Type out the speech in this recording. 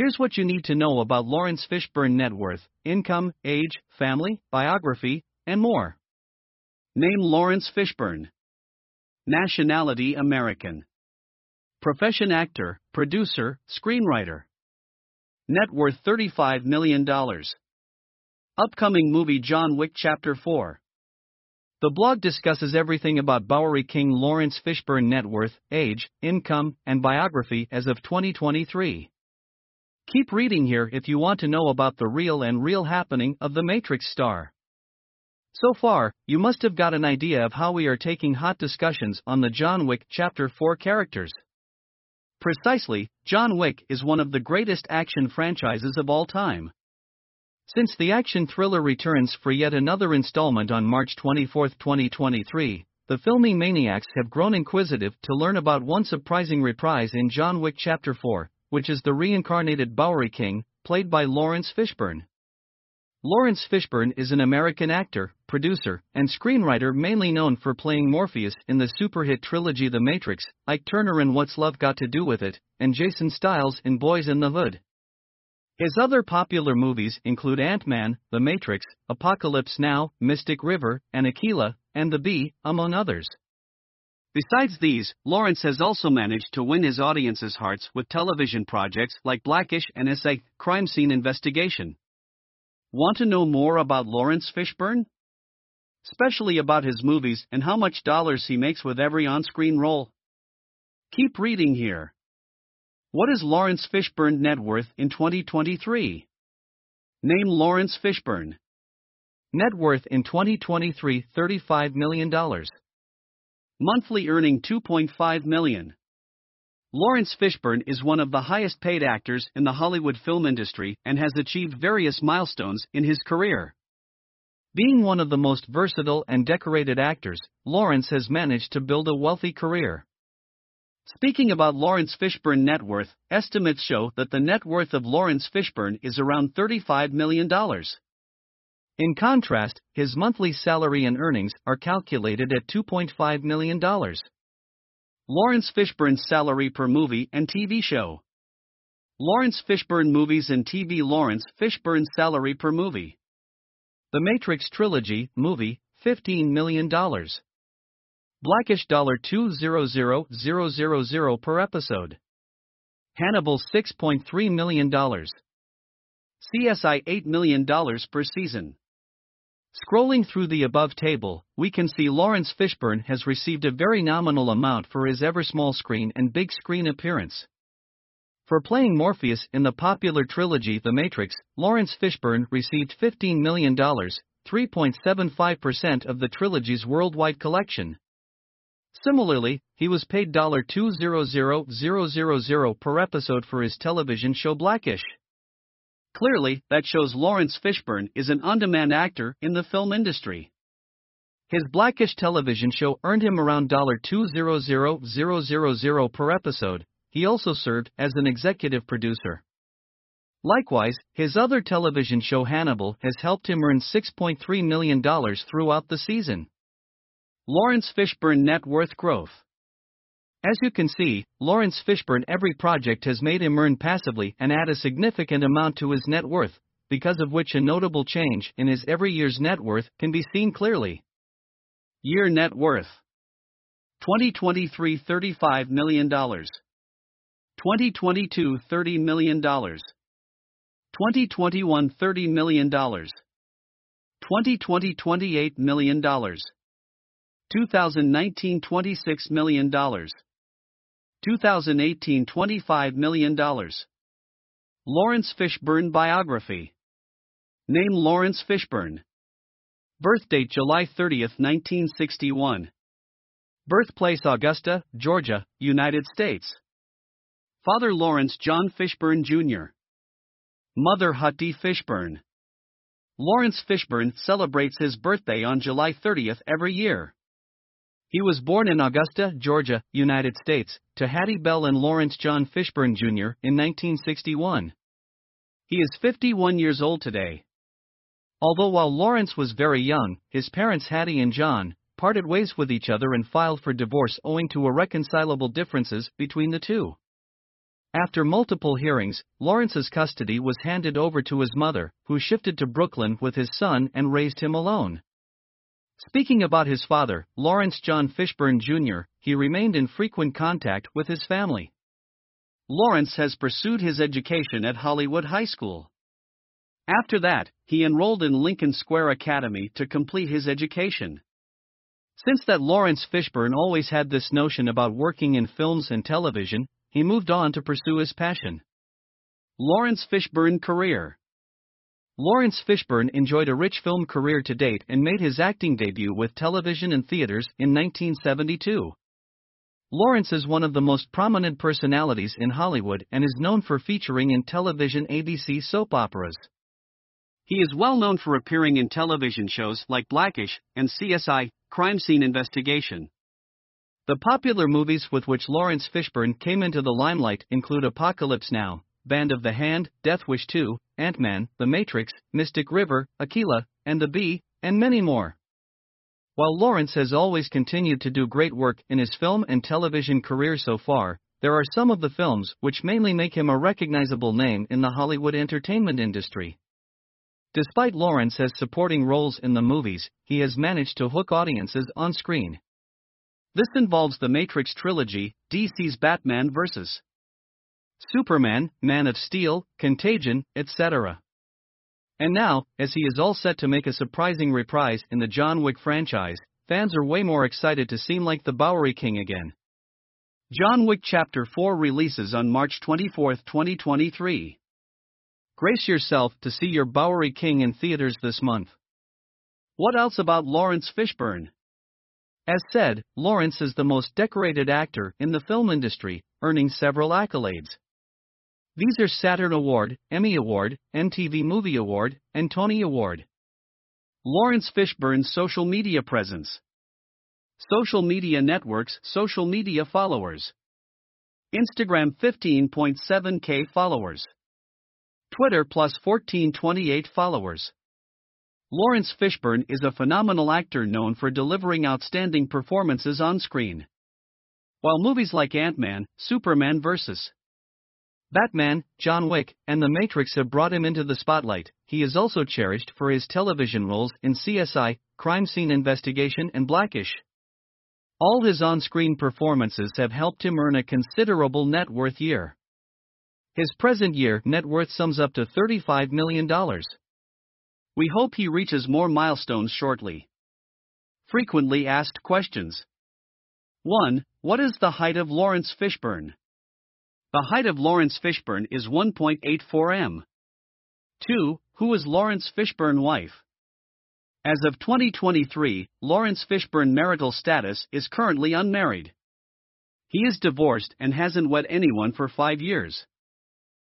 Here's what you need to know about Laurence Fishburne net worth, income, age, family, biography, and more. Name Laurence Fishburne. Nationality American. Profession actor, producer, screenwriter. Net worth $35 million. Upcoming movie John Wick Chapter 4. The blog discusses everything about Bowery King Laurence Fishburne net worth, age, income, and biography as of 2023. Keep reading here if you want to know about the real and real happening of the Matrix star. So far, you must have got an idea of how we are taking hot discussions on the John Wick Chapter 4 characters. Precisely, John Wick is one of the greatest action franchises of all time. Since the action thriller returns for yet another installment on March 24, 2023, the filming maniacs have grown inquisitive to learn about one surprising reprise in John Wick Chapter 4, which is the reincarnated Bowery King, played by Laurence Fishburne. Laurence Fishburne is an American actor, producer, and screenwriter mainly known for playing Morpheus in the superhit trilogy The Matrix, Ike Turner in What's Love Got to Do with It, and Jason Stiles in Boys in the Hood. His other popular movies include Ant Man, The Matrix, Apocalypse Now, Mystic River, and Akeelah, and The Bee, among others. Besides these, Laurence has also managed to win his audience's hearts with television projects like Blackish and SA Crime Scene Investigation. Want to know more about Laurence Fishburne? Especially about his movies and how much dollars he makes with every on screen role? Keep reading here. What is Laurence Fishburne net worth in 2023? Name Laurence Fishburne. Net worth in 2023 $35 million. Monthly earning 2.5 million. Laurence Fishburne is one of the highest paid actors in the Hollywood film industry and has achieved various milestones in his career. Being one of the most versatile and decorated actors, Laurence has managed to build a wealthy career. Speaking about Laurence Fishburne net worth, estimates show that the net worth of Laurence Fishburne is around $35 million. In contrast, his monthly salary and earnings are calculated at $2.5 million. Laurence Fishburne's salary per movie and TV show. Laurence Fishburne movies and TV Laurence Fishburne salary per movie. The Matrix Trilogy movie, $15 million. Blackish $200,000 per episode. Hannibal $6.3 million. CSI $8 million per season. Scrolling through the above table, we can see Laurence Fishburne has received a very nominal amount for his ever small screen and big screen appearance. For playing Morpheus in the popular trilogy The Matrix, Laurence Fishburne received $15 million, 3.75% of the trilogy's worldwide collection. Similarly, he was paid $200,000 per episode for his television show Blackish. Clearly, that shows Laurence Fishburne is an on demand actor in the film industry. His Blackish television show earned him around $200,000 per episode. He also served as an executive producer. Likewise, his other television show Hannibal has helped him earn $6.3 million throughout the season. Laurence Fishburne net worth growth. As you can see, Laurence Fishburne every project has made him earn passively and add a significant amount to his net worth, because of which a notable change in his every year's net worth can be seen clearly. Year net worth 2023 $35 million, 2022 $30 million, 2021 $30 million, 2020 $28 million. 2019 $26 million. 2018 $25 million. Laurence Fishburne Biography. Name Laurence Fishburne. Birthdate July 30, 1961. Birthplace Augusta, Georgia, United States. Father Laurence John Fishburne Jr. Mother Hattie Fishburne. Laurence Fishburne celebrates his birthday on July 30th every year. He was born in Augusta, Georgia, United States, to Hattie Bell and Laurence John Fishburne Jr. in 1961. He is 51 years old today. Although while Laurence was very young, his parents Hattie and John parted ways with each other and filed for divorce owing to irreconcilable differences between the two. After multiple hearings, Laurence's custody was handed over to his mother, who shifted to Brooklyn with his son and raised him alone. Speaking about his father, Laurence John Fishburne Jr., he remained in frequent contact with his family. Laurence has pursued his education at Hollywood High School. After that, he enrolled in Lincoln Square Academy to complete his education. Since that Laurence Fishburne always had this notion about working in films and television, he moved on to pursue his passion. Laurence Fishburne Career Laurence Fishburne enjoyed a rich film career to date and made his acting debut with television and theaters in 1972. Laurence is one of the most prominent personalities in Hollywood and is known for featuring in television ABC soap operas. He is well known for appearing in television shows like Blackish and CSI Crime Scene Investigation. The popular movies with which Laurence Fishburne came into the limelight include Apocalypse Now, Band of the Hand, Death Wish 2, Ant Man, The Matrix, Mystic River, Akeelah, and The Bee, and many more. While Laurence has always continued to do great work in his film and television career so far, there are some of the films which mainly make him a recognizable name in the Hollywood entertainment industry. Despite Laurence supporting roles in the movies, he has managed to hook audiences on screen. This involves the Matrix trilogy, DC's Batman vs. Superman, Man of Steel, Contagion, etc. And now, as he is all set to make a surprising reprise in the John Wick franchise, fans are way more excited to seem like the Bowery King again. John Wick Chapter 4 releases on March 24, 2023. Grace yourself to see your Bowery King in theaters this month. What else about Laurence Fishburne? As said, Laurence is the most decorated actor in the film industry, earning several accolades. These are Saturn Award, Emmy Award, MTV Movie Award, and Tony Award. Laurence Fishburne's social media presence. Social media networks, social media followers. Instagram 15.7k followers. Twitter plus 1428 followers. Laurence Fishburne is a phenomenal actor known for delivering outstanding performances on screen. While movies like Ant Man, Superman vs. Batman, John Wick, and The Matrix have brought him into the spotlight, he is also cherished for his television roles in CSI, Crime Scene Investigation, and Blackish. All his on screen performances have helped him earn a considerable net worth year. His present year net worth sums up to $35 million. We hope he reaches more milestones shortly. Frequently asked questions 1. What is the height of Laurence Fishburne? The height of Laurence Fishburne is 1.84 m. 2. Who is Laurence Fishburne wife? As of 2023, Laurence Fishburne marital status is currently unmarried. He is divorced and hasn't wed anyone for five years.